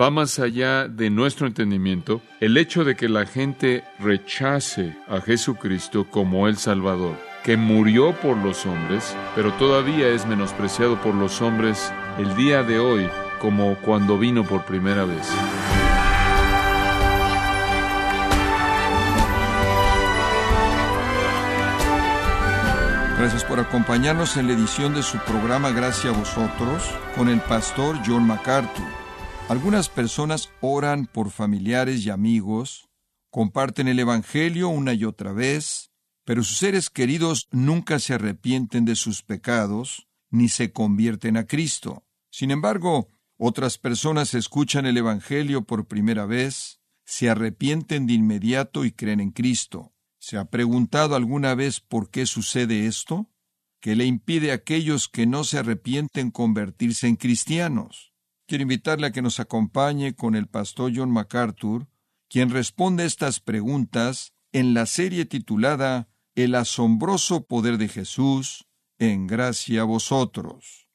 va más allá de nuestro entendimiento. El hecho de que la gente rechace a Jesucristo como el Salvador, que murió por los hombres, pero todavía es menospreciado por los hombres el día de hoy como cuando vino por primera vez. Gracias por acompañarnos en la edición de su programa Gracias a vosotros con el pastor John MacArthur. Algunas personas oran por familiares y amigos, comparten el Evangelio una y otra vez, pero sus seres queridos nunca se arrepienten de sus pecados ni se convierten a Cristo. Sin embargo, otras personas escuchan el Evangelio por primera vez, se arrepienten de inmediato y creen en Cristo. ¿Se ha preguntado alguna vez por qué sucede esto? ¿Qué le impide a aquellos que no se arrepienten convertirse en cristianos? Quiero invitarle a que nos acompañe con el pastor John MacArthur, quien responde estas preguntas en la serie titulada El asombroso poder de Jesús, en gracia a vosotros.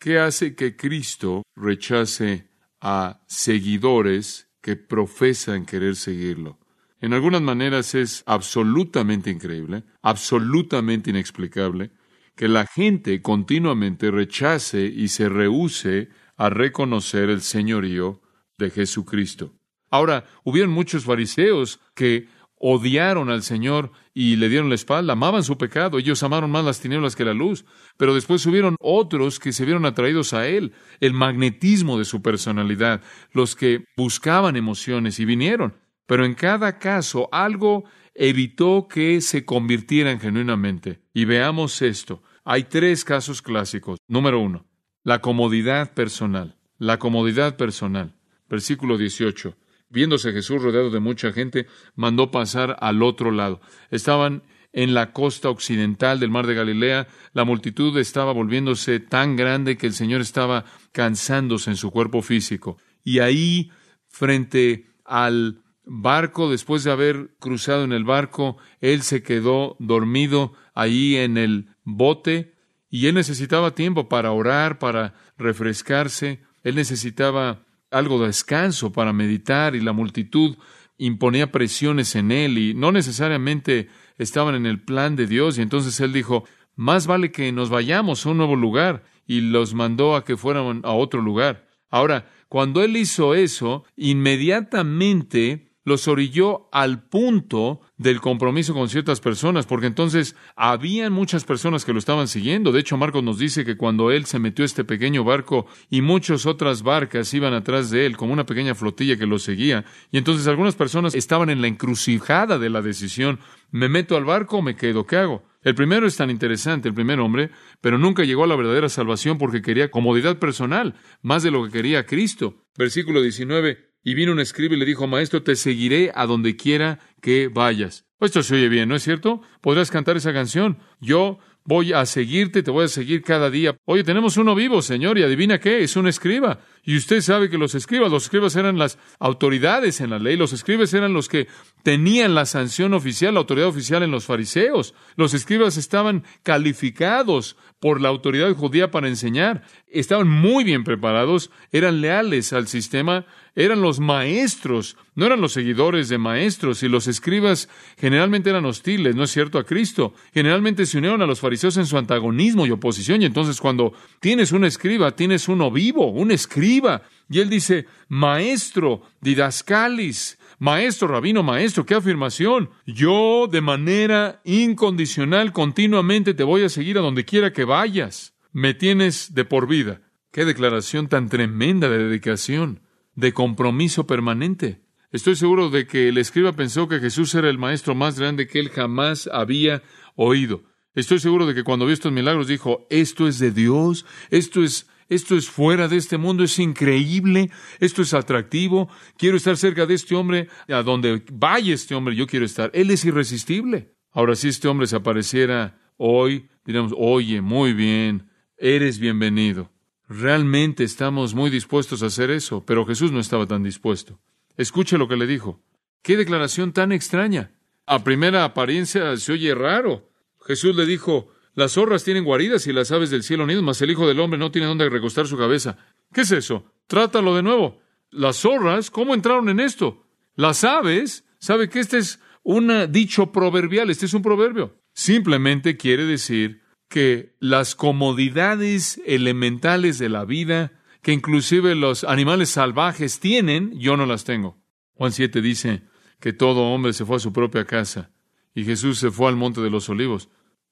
¿Qué hace que Cristo rechace a seguidores que profesan querer seguirlo? En algunas maneras es absolutamente increíble, absolutamente inexplicable, que la gente continuamente rechace y se rehúse a reconocer el señorío de Jesucristo. Ahora, hubieron muchos fariseos que odiaron al Señor y le dieron la espalda, amaban su pecado, ellos amaron más las tinieblas que la luz, pero después hubieron otros que se vieron atraídos a Él, el magnetismo de su personalidad, los que buscaban emociones y vinieron. Pero en cada caso algo evitó que se convirtieran genuinamente. Y veamos esto. Hay tres casos clásicos. Número uno, la comodidad personal. La comodidad personal. Versículo 18. Viéndose Jesús rodeado de mucha gente, mandó pasar al otro lado. Estaban en la costa occidental del mar de Galilea, la multitud estaba volviéndose tan grande que el Señor estaba cansándose en su cuerpo físico. Y ahí, frente al barco, después de haber cruzado en el barco, él se quedó dormido ahí en el bote y él necesitaba tiempo para orar, para refrescarse, él necesitaba algo de descanso para meditar y la multitud imponía presiones en él y no necesariamente estaban en el plan de Dios. Y entonces él dijo, más vale que nos vayamos a un nuevo lugar. Y los mandó a que fueran a otro lugar. Ahora, cuando él hizo eso, inmediatamente los orilló al punto del compromiso con ciertas personas, porque entonces habían muchas personas que lo estaban siguiendo. De hecho, Marcos nos dice que cuando él se metió a este pequeño barco y muchas otras barcas iban atrás de él, como una pequeña flotilla que lo seguía, y entonces algunas personas estaban en la encrucijada de la decisión, ¿me meto al barco o me quedo? ¿Qué hago? El primero es tan interesante, el primer hombre, pero nunca llegó a la verdadera salvación porque quería comodidad personal, más de lo que quería Cristo. Versículo 19. Y vino un escriba y le dijo, Maestro, te seguiré a donde quiera que vayas. Esto se oye bien, ¿no es cierto? Podrás cantar esa canción. Yo voy a seguirte, te voy a seguir cada día. Oye, tenemos uno vivo, Señor, y adivina qué, es un escriba. Y usted sabe que los escribas, los escribas eran las autoridades en la ley, los escribas eran los que tenían la sanción oficial, la autoridad oficial en los fariseos. Los escribas estaban calificados por la autoridad judía para enseñar. Estaban muy bien preparados, eran leales al sistema, eran los maestros, no eran los seguidores de maestros, y los escribas generalmente eran hostiles, ¿no es cierto?, a Cristo. Generalmente se unieron a los fariseos en su antagonismo y oposición, y entonces cuando tienes un escriba, tienes uno vivo, un escriba, y él dice, maestro, didascalis, maestro, rabino, maestro, qué afirmación. Yo de manera incondicional, continuamente te voy a seguir a donde quiera que vayas. Me tienes de por vida. Qué declaración tan tremenda de dedicación de compromiso permanente. Estoy seguro de que el escriba pensó que Jesús era el maestro más grande que él jamás había oído. Estoy seguro de que cuando vio estos milagros dijo, esto es de Dios, esto es, esto es fuera de este mundo, es increíble, esto es atractivo, quiero estar cerca de este hombre, a donde vaya este hombre yo quiero estar. Él es irresistible. Ahora, si este hombre se apareciera hoy, diríamos, oye, muy bien, eres bienvenido. Realmente estamos muy dispuestos a hacer eso, pero Jesús no estaba tan dispuesto. Escuche lo que le dijo. Qué declaración tan extraña. A primera apariencia se oye raro. Jesús le dijo, las zorras tienen guaridas y las aves del cielo nidos, mas el Hijo del Hombre no tiene dónde recostar su cabeza. ¿Qué es eso? Trátalo de nuevo. Las zorras, ¿cómo entraron en esto? Las aves, sabe que este es un dicho proverbial, este es un proverbio. Simplemente quiere decir que las comodidades elementales de la vida, que inclusive los animales salvajes tienen, yo no las tengo. Juan 7 dice que todo hombre se fue a su propia casa y Jesús se fue al monte de los olivos.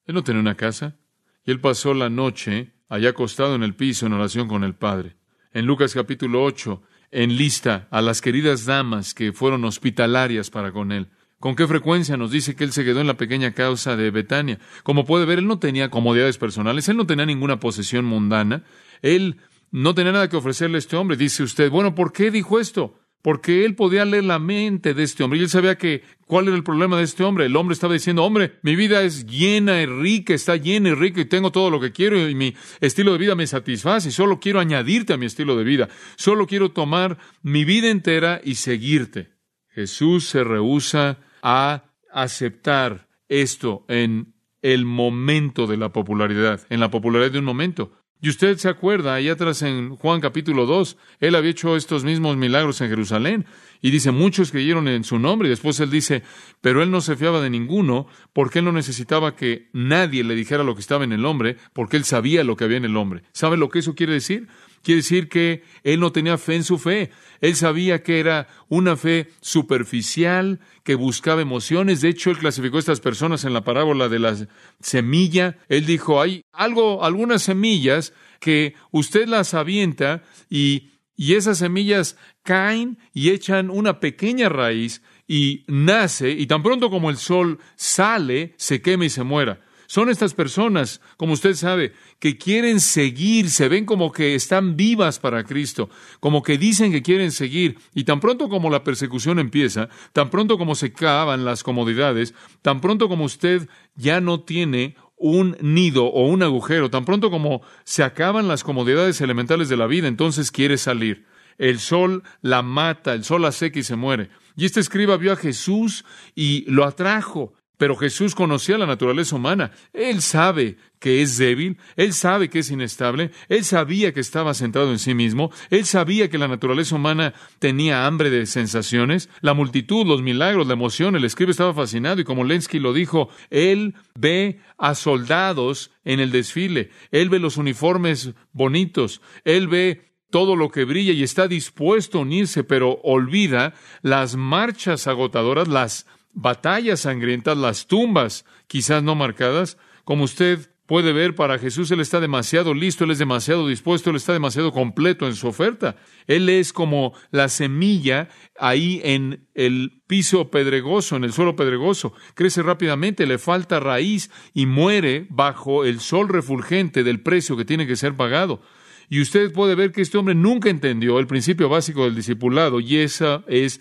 Él no tenía una casa y él pasó la noche allá acostado en el piso en oración con el Padre. En Lucas capítulo 8, en lista a las queridas damas que fueron hospitalarias para con él. ¿Con qué frecuencia nos dice que él se quedó en la pequeña causa de Betania? Como puede ver, él no tenía comodidades personales, él no tenía ninguna posesión mundana, él no tenía nada que ofrecerle a este hombre. Dice usted, bueno, ¿por qué dijo esto? Porque él podía leer la mente de este hombre y él sabía que cuál era el problema de este hombre. El hombre estaba diciendo, hombre, mi vida es llena y rica, está llena y rica y tengo todo lo que quiero y mi estilo de vida me satisface y solo quiero añadirte a mi estilo de vida. Solo quiero tomar mi vida entera y seguirte. Jesús se rehúsa a aceptar esto en el momento de la popularidad, en la popularidad de un momento. Y usted se acuerda, ahí atrás en Juan capítulo 2, él había hecho estos mismos milagros en Jerusalén. Y dice, muchos creyeron en su nombre. Y después él dice, pero él no se fiaba de ninguno, porque él no necesitaba que nadie le dijera lo que estaba en el hombre, porque él sabía lo que había en el hombre. ¿Sabe lo que eso quiere decir? Quiere decir que él no tenía fe en su fe. Él sabía que era una fe superficial, que buscaba emociones. De hecho, él clasificó a estas personas en la parábola de la semilla. Él dijo, hay algo, algunas semillas que usted las avienta y, y esas semillas caen y echan una pequeña raíz y nace y tan pronto como el sol sale, se quema y se muera. Son estas personas, como usted sabe, que quieren seguir, se ven como que están vivas para Cristo, como que dicen que quieren seguir, y tan pronto como la persecución empieza, tan pronto como se cavan las comodidades, tan pronto como usted ya no tiene un nido o un agujero, tan pronto como se acaban las comodidades elementales de la vida, entonces quiere salir. El sol la mata, el sol la seca y se muere. Y este escriba vio a Jesús y lo atrajo. Pero Jesús conocía la naturaleza humana. Él sabe que es débil, él sabe que es inestable, él sabía que estaba centrado en sí mismo, él sabía que la naturaleza humana tenía hambre de sensaciones, la multitud, los milagros, la emoción, el escribe estaba fascinado y como Lenski lo dijo, él ve a soldados en el desfile, él ve los uniformes bonitos, él ve todo lo que brilla y está dispuesto a unirse, pero olvida las marchas agotadoras, las batallas sangrientas, las tumbas quizás no marcadas, como usted puede ver, para Jesús Él está demasiado listo, Él es demasiado dispuesto, Él está demasiado completo en su oferta. Él es como la semilla ahí en el piso pedregoso, en el suelo pedregoso. Crece rápidamente, le falta raíz y muere bajo el sol refulgente del precio que tiene que ser pagado. Y usted puede ver que este hombre nunca entendió el principio básico del discipulado y esa es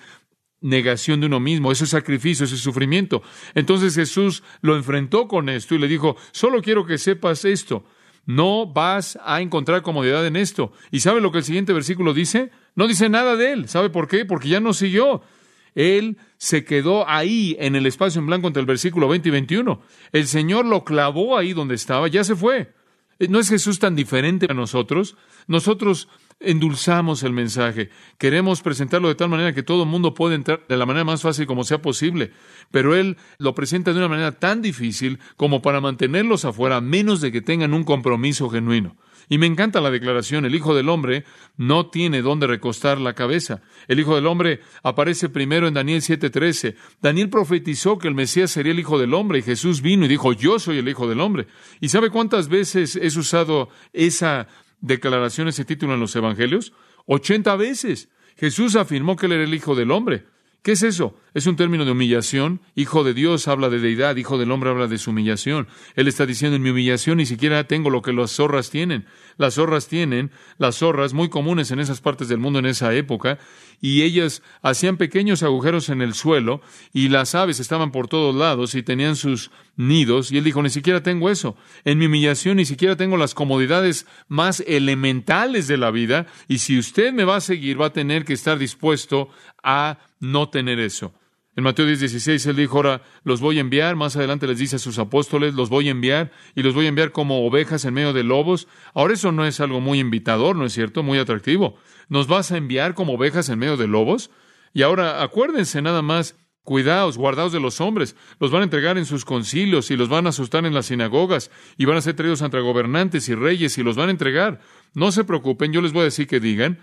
negación de uno mismo, ese sacrificio, ese sufrimiento. Entonces Jesús lo enfrentó con esto y le dijo, solo quiero que sepas esto, no vas a encontrar comodidad en esto. ¿Y sabe lo que el siguiente versículo dice? No dice nada de él. ¿Sabe por qué? Porque ya no siguió. Él se quedó ahí en el espacio en blanco entre el versículo 20 y 21. El Señor lo clavó ahí donde estaba, ya se fue. ¿No es Jesús tan diferente a nosotros? Nosotros endulzamos el mensaje. Queremos presentarlo de tal manera que todo el mundo pueda entrar de la manera más fácil como sea posible. Pero Él lo presenta de una manera tan difícil como para mantenerlos afuera, a menos de que tengan un compromiso genuino. Y me encanta la declaración, el Hijo del Hombre no tiene dónde recostar la cabeza. El Hijo del Hombre aparece primero en Daniel 7:13. Daniel profetizó que el Mesías sería el Hijo del Hombre y Jesús vino y dijo, yo soy el Hijo del Hombre. ¿Y sabe cuántas veces es usado esa declaración, ese título en los Evangelios? Ochenta veces. Jesús afirmó que él era el Hijo del Hombre. ¿Qué es eso? Es un término de humillación. Hijo de Dios habla de deidad, hijo del hombre habla de su humillación. Él está diciendo, en mi humillación ni siquiera tengo lo que las zorras tienen. Las zorras tienen, las zorras muy comunes en esas partes del mundo en esa época, y ellas hacían pequeños agujeros en el suelo, y las aves estaban por todos lados y tenían sus nidos, y él dijo, ni siquiera tengo eso. En mi humillación ni siquiera tengo las comodidades más elementales de la vida, y si usted me va a seguir, va a tener que estar dispuesto a no tener eso. En Mateo 10, 16, él dijo, ahora los voy a enviar, más adelante les dice a sus apóstoles, los voy a enviar y los voy a enviar como ovejas en medio de lobos. Ahora eso no es algo muy invitador, ¿no es cierto? Muy atractivo. ¿Nos vas a enviar como ovejas en medio de lobos? Y ahora acuérdense nada más, cuidaos, guardaos de los hombres, los van a entregar en sus concilios y los van a asustar en las sinagogas y van a ser traídos ante gobernantes y reyes y los van a entregar. No se preocupen, yo les voy a decir que digan,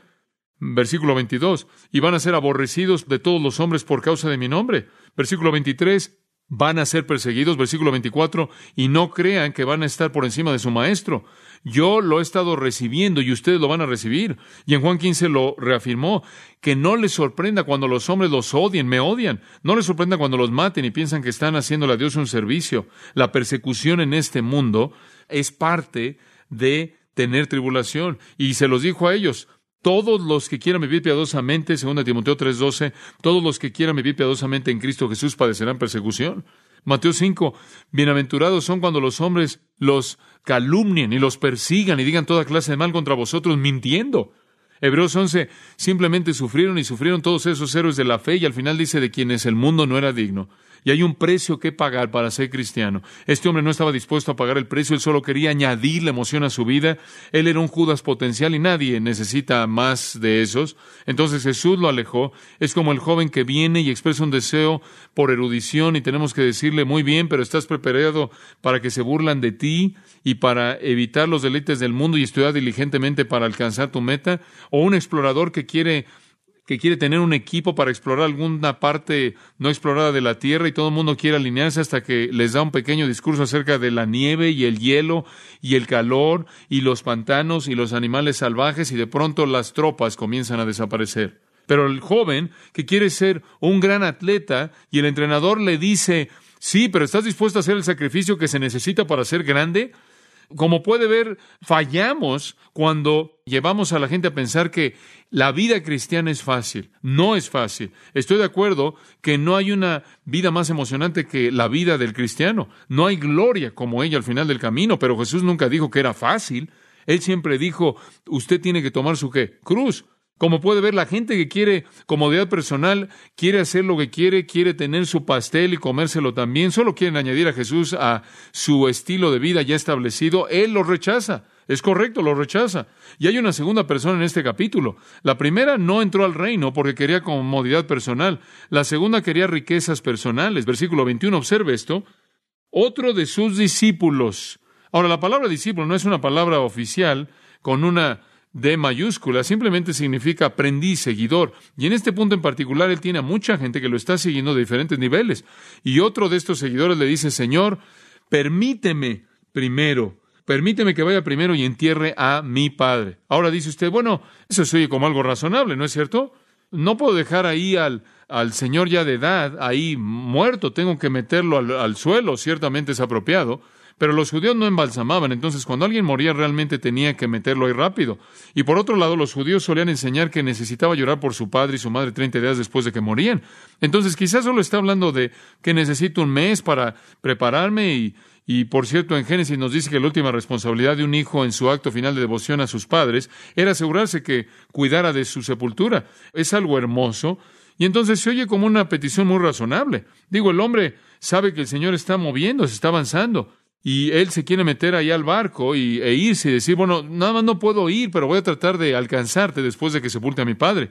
Versículo 22, y van a ser aborrecidos de todos los hombres por causa de mi nombre. Versículo 23, van a ser perseguidos. Versículo 24, y no crean que van a estar por encima de su maestro. Yo lo he estado recibiendo y ustedes lo van a recibir. Y en Juan 15 lo reafirmó, que no les sorprenda cuando los hombres los odien, me odian. No les sorprenda cuando los maten y piensan que están haciéndole a Dios un servicio. La persecución en este mundo es parte de tener tribulación. Y se los dijo a ellos, todos los que quieran vivir piadosamente, según Timoteo 3:12, todos los que quieran vivir piadosamente en Cristo Jesús padecerán persecución. Mateo 5, bienaventurados son cuando los hombres los calumnien y los persigan y digan toda clase de mal contra vosotros mintiendo. Hebreos 11, simplemente sufrieron y sufrieron todos esos héroes de la fe y al final dice de quienes el mundo no era digno. Y hay un precio que pagar para ser cristiano. Este hombre no estaba dispuesto a pagar el precio, él solo quería añadir la emoción a su vida. Él era un Judas potencial y nadie necesita más de esos. Entonces Jesús lo alejó. Es como el joven que viene y expresa un deseo por erudición y tenemos que decirle, muy bien, pero estás preparado para que se burlan de ti y para evitar los deleites del mundo y estudiar diligentemente para alcanzar tu meta. O un explorador que quiere que quiere tener un equipo para explorar alguna parte no explorada de la Tierra y todo el mundo quiere alinearse hasta que les da un pequeño discurso acerca de la nieve y el hielo y el calor y los pantanos y los animales salvajes y de pronto las tropas comienzan a desaparecer. Pero el joven que quiere ser un gran atleta y el entrenador le dice, sí, pero ¿estás dispuesto a hacer el sacrificio que se necesita para ser grande? Como puede ver, fallamos cuando llevamos a la gente a pensar que la vida cristiana es fácil. No es fácil. Estoy de acuerdo que no hay una vida más emocionante que la vida del cristiano. No hay gloria como ella al final del camino, pero Jesús nunca dijo que era fácil. Él siempre dijo, usted tiene que tomar su qué? Cruz. Como puede ver, la gente que quiere comodidad personal, quiere hacer lo que quiere, quiere tener su pastel y comérselo también, solo quieren añadir a Jesús a su estilo de vida ya establecido, Él lo rechaza. Es correcto, lo rechaza. Y hay una segunda persona en este capítulo. La primera no entró al reino porque quería comodidad personal. La segunda quería riquezas personales. Versículo 21, observe esto. Otro de sus discípulos. Ahora, la palabra discípulo no es una palabra oficial con una D mayúscula, simplemente significa aprendiz, seguidor. Y en este punto en particular, él tiene a mucha gente que lo está siguiendo de diferentes niveles. Y otro de estos seguidores le dice, Señor, permíteme primero, permíteme que vaya primero y entierre a mi padre. Ahora dice usted, bueno, eso se oye como algo razonable, ¿no es cierto? No puedo dejar ahí al, al señor ya de edad, ahí muerto, tengo que meterlo al, al suelo, ciertamente es apropiado. Pero los judíos no embalsamaban, entonces cuando alguien moría realmente tenía que meterlo ahí rápido. Y por otro lado, los judíos solían enseñar que necesitaba llorar por su padre y su madre 30 días después de que morían. Entonces quizás solo está hablando de que necesito un mes para prepararme y, y por cierto, en Génesis nos dice que la última responsabilidad de un hijo en su acto final de devoción a sus padres era asegurarse que cuidara de su sepultura. Es algo hermoso. Y entonces se oye como una petición muy razonable. Digo, el hombre sabe que el Señor está moviendo, se está avanzando y él se quiere meter ahí al barco y, e irse y decir, bueno, nada más no puedo ir, pero voy a tratar de alcanzarte después de que sepulte a mi padre.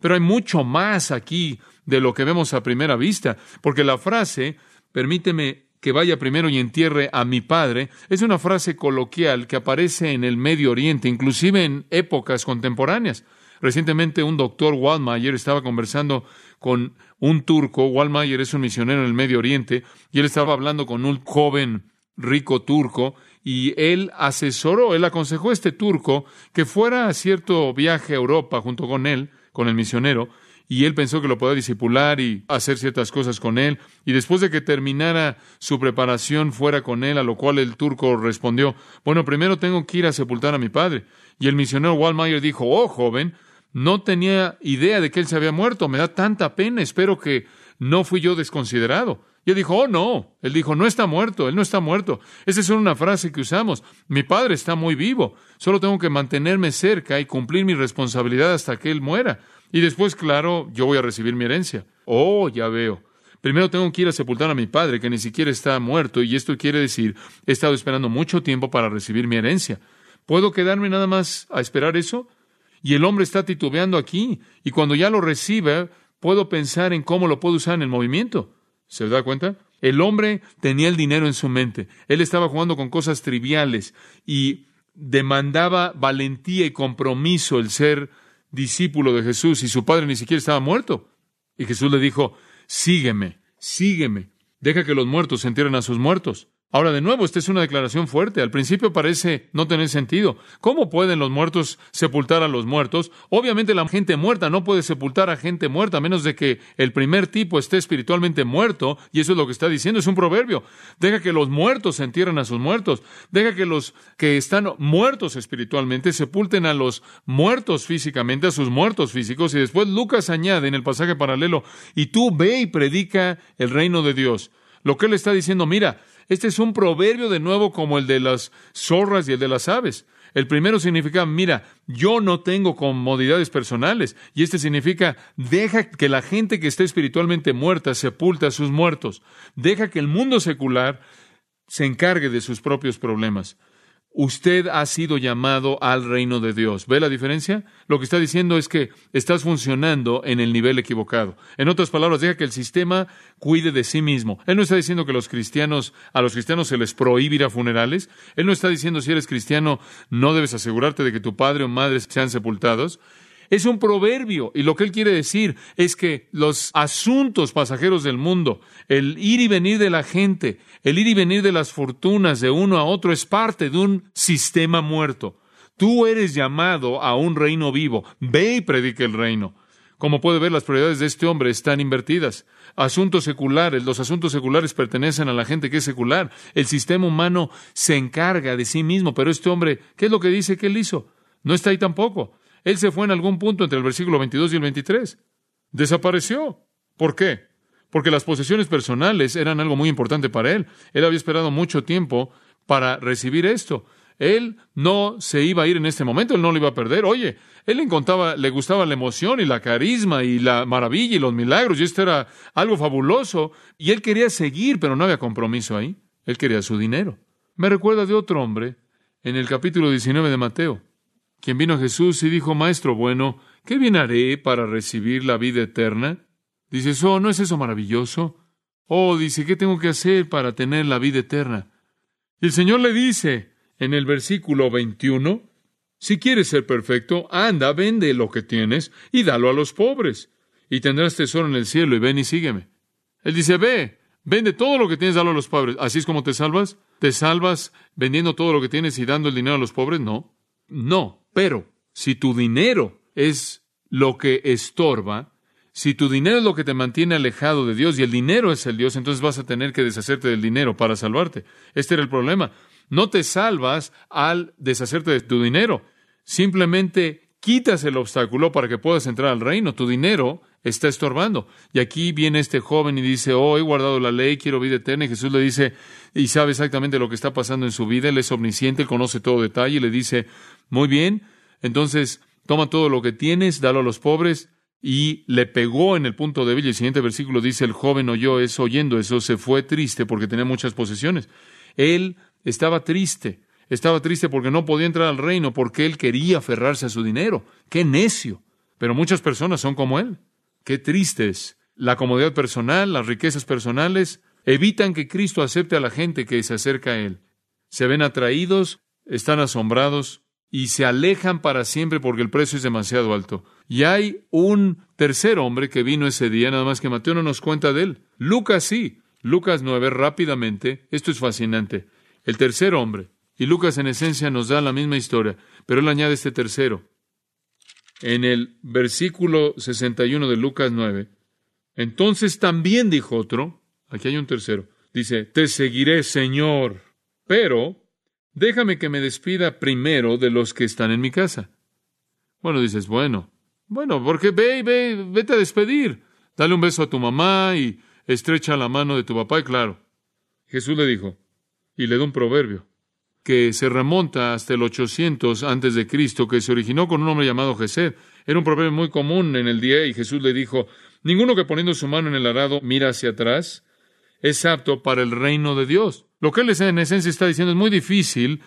Pero hay mucho más aquí de lo que vemos a primera vista, porque la frase, permíteme que vaya primero y entierre a mi padre, es una frase coloquial que aparece en el Medio Oriente, inclusive en épocas contemporáneas. Recientemente un doctor Waldmayer estaba conversando con un turco, Waldmayer es un misionero en el Medio Oriente, y él estaba hablando con un joven rico turco, y él asesoró, él aconsejó a este turco que fuera a cierto viaje a Europa junto con él, con el misionero, y él pensó que lo podía disipular y hacer ciertas cosas con él, y después de que terminara su preparación fuera con él, a lo cual el turco respondió, bueno, primero tengo que ir a sepultar a mi padre. Y el misionero Wallmeyer dijo, oh, joven, no tenía idea de que él se había muerto, me da tanta pena, espero que no fui yo desconsiderado. Y él dijo, oh no, él dijo, no está muerto, él no está muerto. Esa es una frase que usamos. Mi padre está muy vivo, solo tengo que mantenerme cerca y cumplir mi responsabilidad hasta que él muera. Y después, claro, yo voy a recibir mi herencia. Oh, ya veo. Primero tengo que ir a sepultar a mi padre, que ni siquiera está muerto, y esto quiere decir, he estado esperando mucho tiempo para recibir mi herencia. ¿Puedo quedarme nada más a esperar eso? Y el hombre está titubeando aquí, y cuando ya lo recibe, puedo pensar en cómo lo puedo usar en el movimiento. ¿Se da cuenta? El hombre tenía el dinero en su mente. Él estaba jugando con cosas triviales y demandaba valentía y compromiso el ser discípulo de Jesús y su padre ni siquiera estaba muerto. Y Jesús le dijo, sígueme, sígueme, deja que los muertos entierren a sus muertos. Ahora, de nuevo, esta es una declaración fuerte. Al principio parece no tener sentido. ¿Cómo pueden los muertos sepultar a los muertos? Obviamente la gente muerta no puede sepultar a gente muerta a menos de que el primer tipo esté espiritualmente muerto, y eso es lo que está diciendo, es un proverbio. Deja que los muertos entierren a sus muertos. Deja que los que están muertos espiritualmente sepulten a los muertos físicamente, a sus muertos físicos, y después Lucas añade en el pasaje paralelo, y tú ve y predica el reino de Dios. Lo que él está diciendo, mira, este es un proverbio de nuevo como el de las zorras y el de las aves. El primero significa, mira, yo no tengo comodidades personales. Y este significa, deja que la gente que esté espiritualmente muerta sepulte a sus muertos. Deja que el mundo secular se encargue de sus propios problemas. Usted ha sido llamado al reino de Dios. ¿Ve la diferencia? Lo que está diciendo es que estás funcionando en el nivel equivocado. En otras palabras, deja que el sistema cuide de sí mismo. Él no está diciendo que los cristianos, a los cristianos se les prohíbe ir a funerales. Él no está diciendo si eres cristiano no debes asegurarte de que tu padre o madre sean sepultados. Es un proverbio y lo que él quiere decir es que los asuntos pasajeros del mundo, el ir y venir de la gente, el ir y venir de las fortunas de uno a otro es parte de un sistema muerto. Tú eres llamado a un reino vivo. Ve y predique el reino. Como puede ver, las prioridades de este hombre están invertidas. Asuntos seculares, los asuntos seculares pertenecen a la gente que es secular. El sistema humano se encarga de sí mismo, pero este hombre, ¿qué es lo que dice que él hizo? No está ahí tampoco. Él se fue en algún punto entre el versículo 22 y el 23. Desapareció. ¿Por qué? Porque las posesiones personales eran algo muy importante para él. Él había esperado mucho tiempo para recibir esto. Él no se iba a ir en este momento, él no lo iba a perder. Oye, él le, encontraba, le gustaba la emoción y la carisma y la maravilla y los milagros, y esto era algo fabuloso. Y él quería seguir, pero no había compromiso ahí. Él quería su dinero. Me recuerda de otro hombre en el capítulo 19 de Mateo quien vino Jesús y dijo, Maestro bueno, ¿qué bien haré para recibir la vida eterna? Dice, oh, ¿no es eso maravilloso? Oh, dice, ¿qué tengo que hacer para tener la vida eterna? Y el Señor le dice en el versículo 21, si quieres ser perfecto, anda, vende lo que tienes y dalo a los pobres, y tendrás tesoro en el cielo, y ven y sígueme. Él dice, ve, vende todo lo que tienes, dalo a los pobres. ¿Así es como te salvas? ¿Te salvas vendiendo todo lo que tienes y dando el dinero a los pobres? No. No. Pero si tu dinero es lo que estorba, si tu dinero es lo que te mantiene alejado de Dios y el dinero es el Dios, entonces vas a tener que deshacerte del dinero para salvarte. Este era el problema. No te salvas al deshacerte de tu dinero. Simplemente quitas el obstáculo para que puedas entrar al reino. Tu dinero está estorbando. Y aquí viene este joven y dice, oh, he guardado la ley, quiero vida eterna. Y Jesús le dice, y sabe exactamente lo que está pasando en su vida, él es omnisciente, él conoce todo detalle, y le dice, muy bien, entonces toma todo lo que tienes, dalo a los pobres, y le pegó en el punto débil. El siguiente versículo dice, el joven oyó eso, oyendo eso, se fue triste porque tenía muchas posesiones. Él estaba triste, estaba triste porque no podía entrar al reino, porque él quería aferrarse a su dinero. ¡Qué necio! Pero muchas personas son como él. ¡Qué tristes! La comodidad personal, las riquezas personales, evitan que Cristo acepte a la gente que se acerca a Él. Se ven atraídos, están asombrados y se alejan para siempre porque el precio es demasiado alto. Y hay un tercer hombre que vino ese día, nada más que Mateo no nos cuenta de él. Lucas sí. Lucas 9 rápidamente. Esto es fascinante. El tercer hombre. Y Lucas en esencia nos da la misma historia, pero él añade este tercero. En el versículo 61 de Lucas 9. Entonces también dijo otro, aquí hay un tercero, dice, te seguiré, Señor, pero déjame que me despida primero de los que están en mi casa. Bueno, dices, bueno, bueno, porque ve, ve, vete a despedir. Dale un beso a tu mamá y estrecha la mano de tu papá y claro. Jesús le dijo, y le da un proverbio, que se remonta hasta el 800 antes de Cristo, que se originó con un hombre llamado Jesús. Era un proverbio muy común en el día y Jesús le dijo, Ninguno que poniendo su mano en el arado mira hacia atrás es apto para el reino de Dios. Lo que él en esencia está diciendo es muy difícil,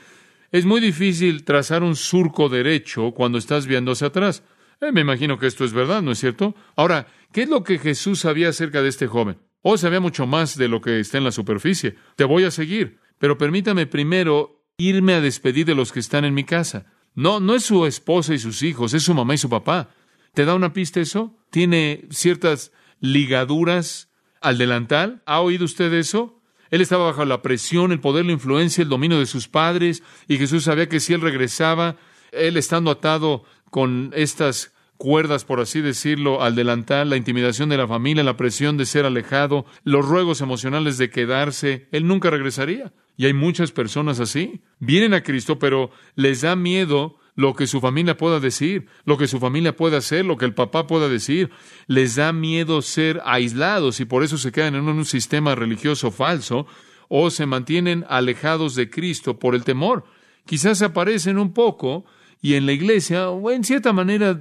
es muy difícil trazar un surco derecho cuando estás viendo hacia atrás. Eh, me imagino que esto es verdad, ¿no es cierto? Ahora, ¿qué es lo que Jesús sabía acerca de este joven? O sabía mucho más de lo que está en la superficie. Te voy a seguir, pero permítame primero irme a despedir de los que están en mi casa. No, no es su esposa y sus hijos, es su mamá y su papá. ¿Te da una pista eso? ¿Tiene ciertas ligaduras al delantal? ¿Ha oído usted eso? Él estaba bajo la presión, el poder, la influencia, el dominio de sus padres, y Jesús sabía que si él regresaba, él estando atado con estas cuerdas, por así decirlo, al delantal, la intimidación de la familia, la presión de ser alejado, los ruegos emocionales de quedarse, él nunca regresaría. Y hay muchas personas así. Vienen a Cristo, pero les da miedo lo que su familia pueda decir, lo que su familia pueda hacer, lo que el papá pueda decir. Les da miedo ser aislados y por eso se quedan en un sistema religioso falso o se mantienen alejados de Cristo por el temor. Quizás aparecen un poco y en la iglesia, o en cierta manera,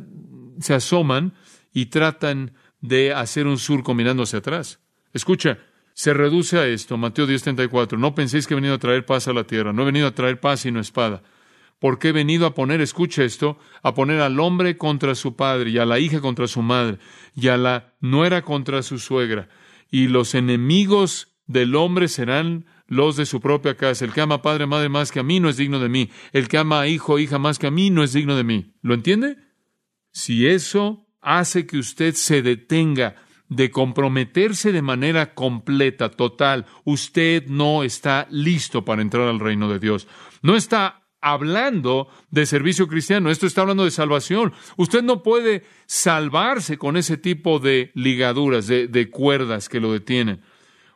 se asoman y tratan de hacer un surco mirando hacia atrás. Escucha, se reduce a esto, Mateo 10:34, no penséis que he venido a traer paz a la tierra, no he venido a traer paz sino espada porque he venido a poner, escucha esto, a poner al hombre contra su padre y a la hija contra su madre y a la nuera contra su suegra. Y los enemigos del hombre serán los de su propia casa. El que ama padre, madre más que a mí no es digno de mí. El que ama hijo, hija más que a mí no es digno de mí. ¿Lo entiende? Si eso hace que usted se detenga de comprometerse de manera completa, total, usted no está listo para entrar al reino de Dios. No está hablando de servicio cristiano, esto está hablando de salvación. Usted no puede salvarse con ese tipo de ligaduras, de, cuerdas que lo detienen.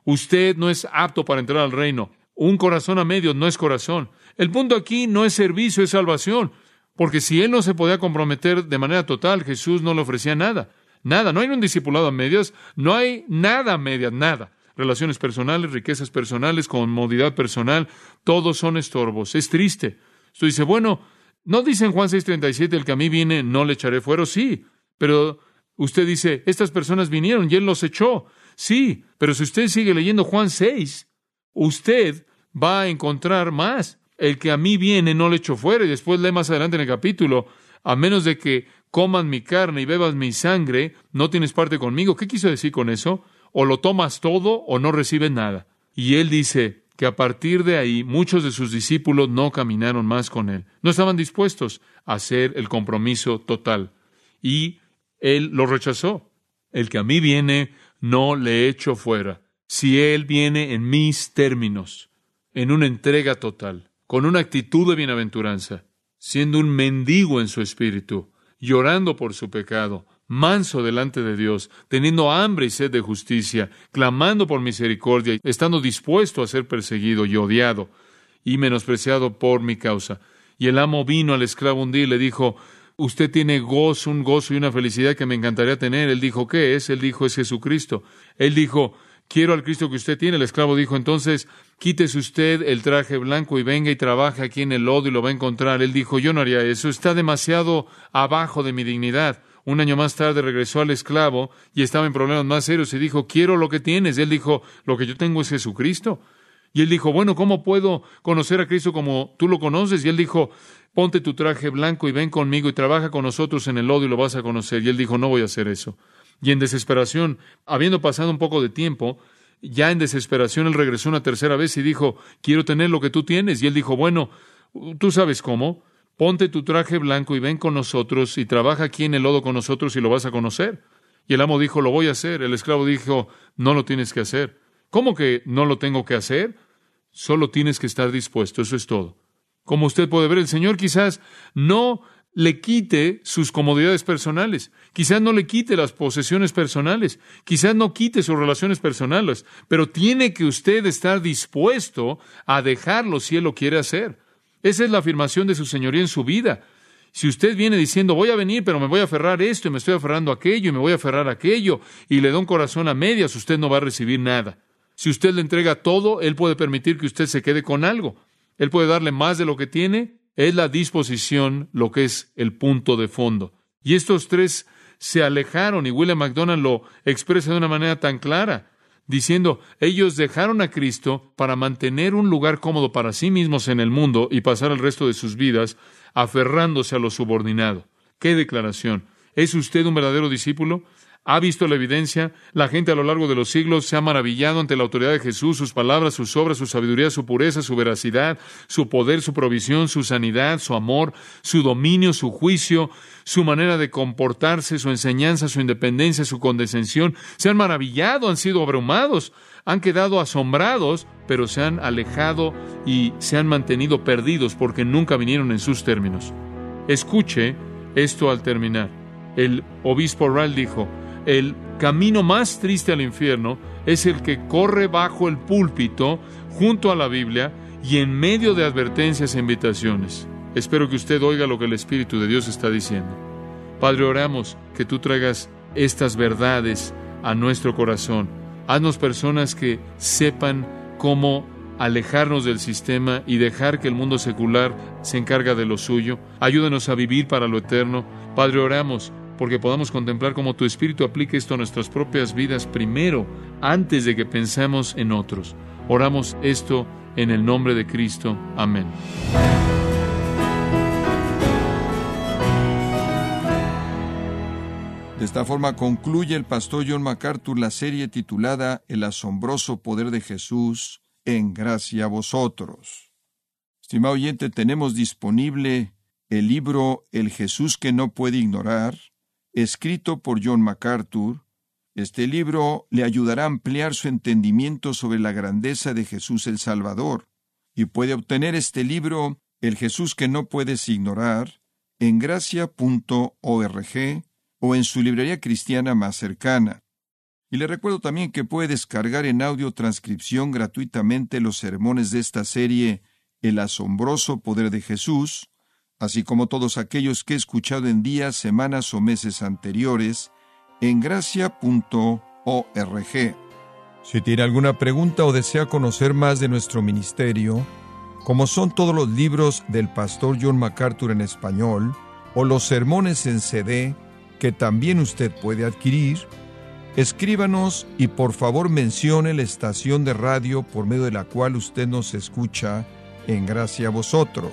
Usted no es apto para entrar al reino. Un corazón a medio no es corazón. El punto aquí no es servicio, es salvación. Porque si él no se podía comprometer de manera total, Jesús no le ofrecía nada. Nada. No hay un discipulado a medias, no hay nada a medias, nada. Relaciones personales, riquezas personales, comodidad personal, todos son estorbos. Es triste. Usted dice, bueno, ¿no dice en Juan 6:37 el que a mí viene no le echaré fuera? Sí, pero usted dice, estas personas vinieron y él los echó. Sí, pero si usted sigue leyendo Juan 6, usted va a encontrar más. El que a mí viene no le echó fuera. Y después lee más adelante en el capítulo, a menos de que coman mi carne y bebas mi sangre, no tienes parte conmigo. ¿Qué quiso decir con eso? O lo tomas todo o no recibes nada. Y él dice, que a partir de ahí muchos de sus discípulos no caminaron más con él. No estaban dispuestos a hacer el compromiso total. Y él lo rechazó. El que a mí viene, no le echo fuera. Si él viene en mis términos, en una entrega total, con una actitud de bienaventuranza, siendo un mendigo en su espíritu, llorando por su pecado, manso delante de Dios, teniendo hambre y sed de justicia, clamando por misericordia, estando dispuesto a ser perseguido y odiado y menospreciado por mi causa. Y el amo vino al esclavo un día y le dijo, Usted tiene gozo, un gozo y una felicidad que me encantaría tener. Él dijo, ¿qué es? Él dijo, es Jesucristo. Él dijo, quiero al Cristo que usted tiene. El esclavo dijo, entonces, quítese usted el traje blanco y venga y trabaje aquí en el lodo y lo va a encontrar. Él dijo, yo no haría eso, está demasiado abajo de mi dignidad. Un año más tarde regresó al esclavo y estaba en problemas más serios y dijo, quiero lo que tienes. Él dijo, lo que yo tengo es Jesucristo. Y él dijo, bueno, ¿cómo puedo conocer a Cristo como tú lo conoces? Y él dijo, ponte tu traje blanco y ven conmigo y trabaja con nosotros en el lodo y lo vas a conocer. Y él dijo, no voy a hacer eso. Y en desesperación, habiendo pasado un poco de tiempo, ya en desesperación él regresó una tercera vez y dijo, quiero tener lo que tú tienes. Y él dijo, bueno, tú sabes cómo ponte tu traje blanco y ven con nosotros y trabaja aquí en el lodo con nosotros y lo vas a conocer. Y el amo dijo, lo voy a hacer. El esclavo dijo, no lo tienes que hacer. ¿Cómo que no lo tengo que hacer? Solo tienes que estar dispuesto, eso es todo. Como usted puede ver, el Señor quizás no le quite sus comodidades personales, quizás no le quite las posesiones personales, quizás no quite sus relaciones personales, pero tiene que usted estar dispuesto a dejarlo si Él lo quiere hacer. Esa es la afirmación de su señoría en su vida. Si usted viene diciendo, voy a venir, pero me voy a aferrar esto y me estoy aferrando aquello y me voy a aferrar aquello y le da un corazón a medias, usted no va a recibir nada. Si usted le entrega todo, Él puede permitir que usted se quede con algo. Él puede darle más de lo que tiene. Es la disposición lo que es el punto de fondo. Y estos tres se alejaron y William MacDonald lo expresa de una manera tan clara, diciendo, ellos dejaron a Cristo para mantener un lugar cómodo para sí mismos en el mundo y pasar el resto de sus vidas aferrándose a lo subordinado. ¡Qué declaración! ¿Es usted un verdadero discípulo? ¿Ha visto la evidencia? La gente a lo largo de los siglos se ha maravillado ante la autoridad de Jesús, sus palabras, sus obras, su sabiduría, su pureza, su veracidad, su poder, su provisión, su sanidad, su amor, su dominio, su juicio, su manera de comportarse, su enseñanza, su independencia, su condescensión. Se han maravillado, han sido abrumados, han quedado asombrados, pero se han alejado y se han mantenido perdidos porque nunca vinieron en sus términos. Escuche esto al terminar. El obispo Ryle dijo, el camino más triste al infierno es el que corre bajo el púlpito junto a la Biblia y en medio de advertencias e invitaciones. Espero que usted oiga lo que el Espíritu de Dios está diciendo. Padre, oramos que tú traigas estas verdades a nuestro corazón. Haznos personas que sepan cómo alejarnos del sistema y dejar que el mundo secular se encarga de lo suyo. Ayúdanos a vivir para lo eterno. Padre, oramos porque podamos contemplar cómo tu Espíritu aplica esto a nuestras propias vidas primero, antes de que pensemos en otros. Oramos esto en el nombre de Cristo. Amén. De esta forma concluye el pastor John MacArthur la serie titulada El asombroso poder de Jesús en gracia a vosotros. Estimado oyente, tenemos disponible el libro El Jesús que no puede ignorar, escrito por John MacArthur, este libro le ayudará a ampliar su entendimiento sobre la grandeza de Jesús el Salvador, y puede obtener este libro, El Jesús que no puedes ignorar, en gracia.org o en su librería cristiana más cercana. Y le recuerdo también que puede descargar en audio transcripción gratuitamente los sermones de esta serie El asombroso poder de Jesús, así como todos aquellos que he escuchado en días, semanas o meses anteriores, en gracia.org. Si tiene alguna pregunta o desea conocer más de nuestro ministerio, como son todos los libros del pastor John MacArthur en español, o los sermones en CD, que también usted puede adquirir, escríbanos y por favor mencione la estación de radio por medio de la cual usted nos escucha en gracia a vosotros.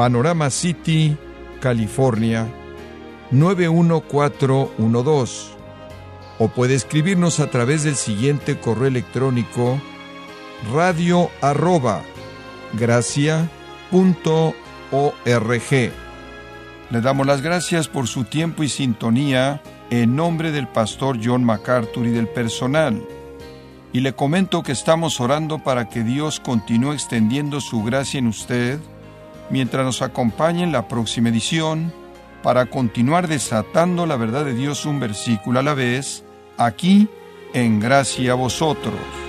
Panorama City, California 91412. O puede escribirnos a través del siguiente correo electrónico radio arroba Le damos las gracias por su tiempo y sintonía en nombre del pastor John MacArthur y del personal. Y le comento que estamos orando para que Dios continúe extendiendo su gracia en usted mientras nos acompañe en la próxima edición para continuar desatando la verdad de Dios un versículo a la vez, aquí en gracia a vosotros.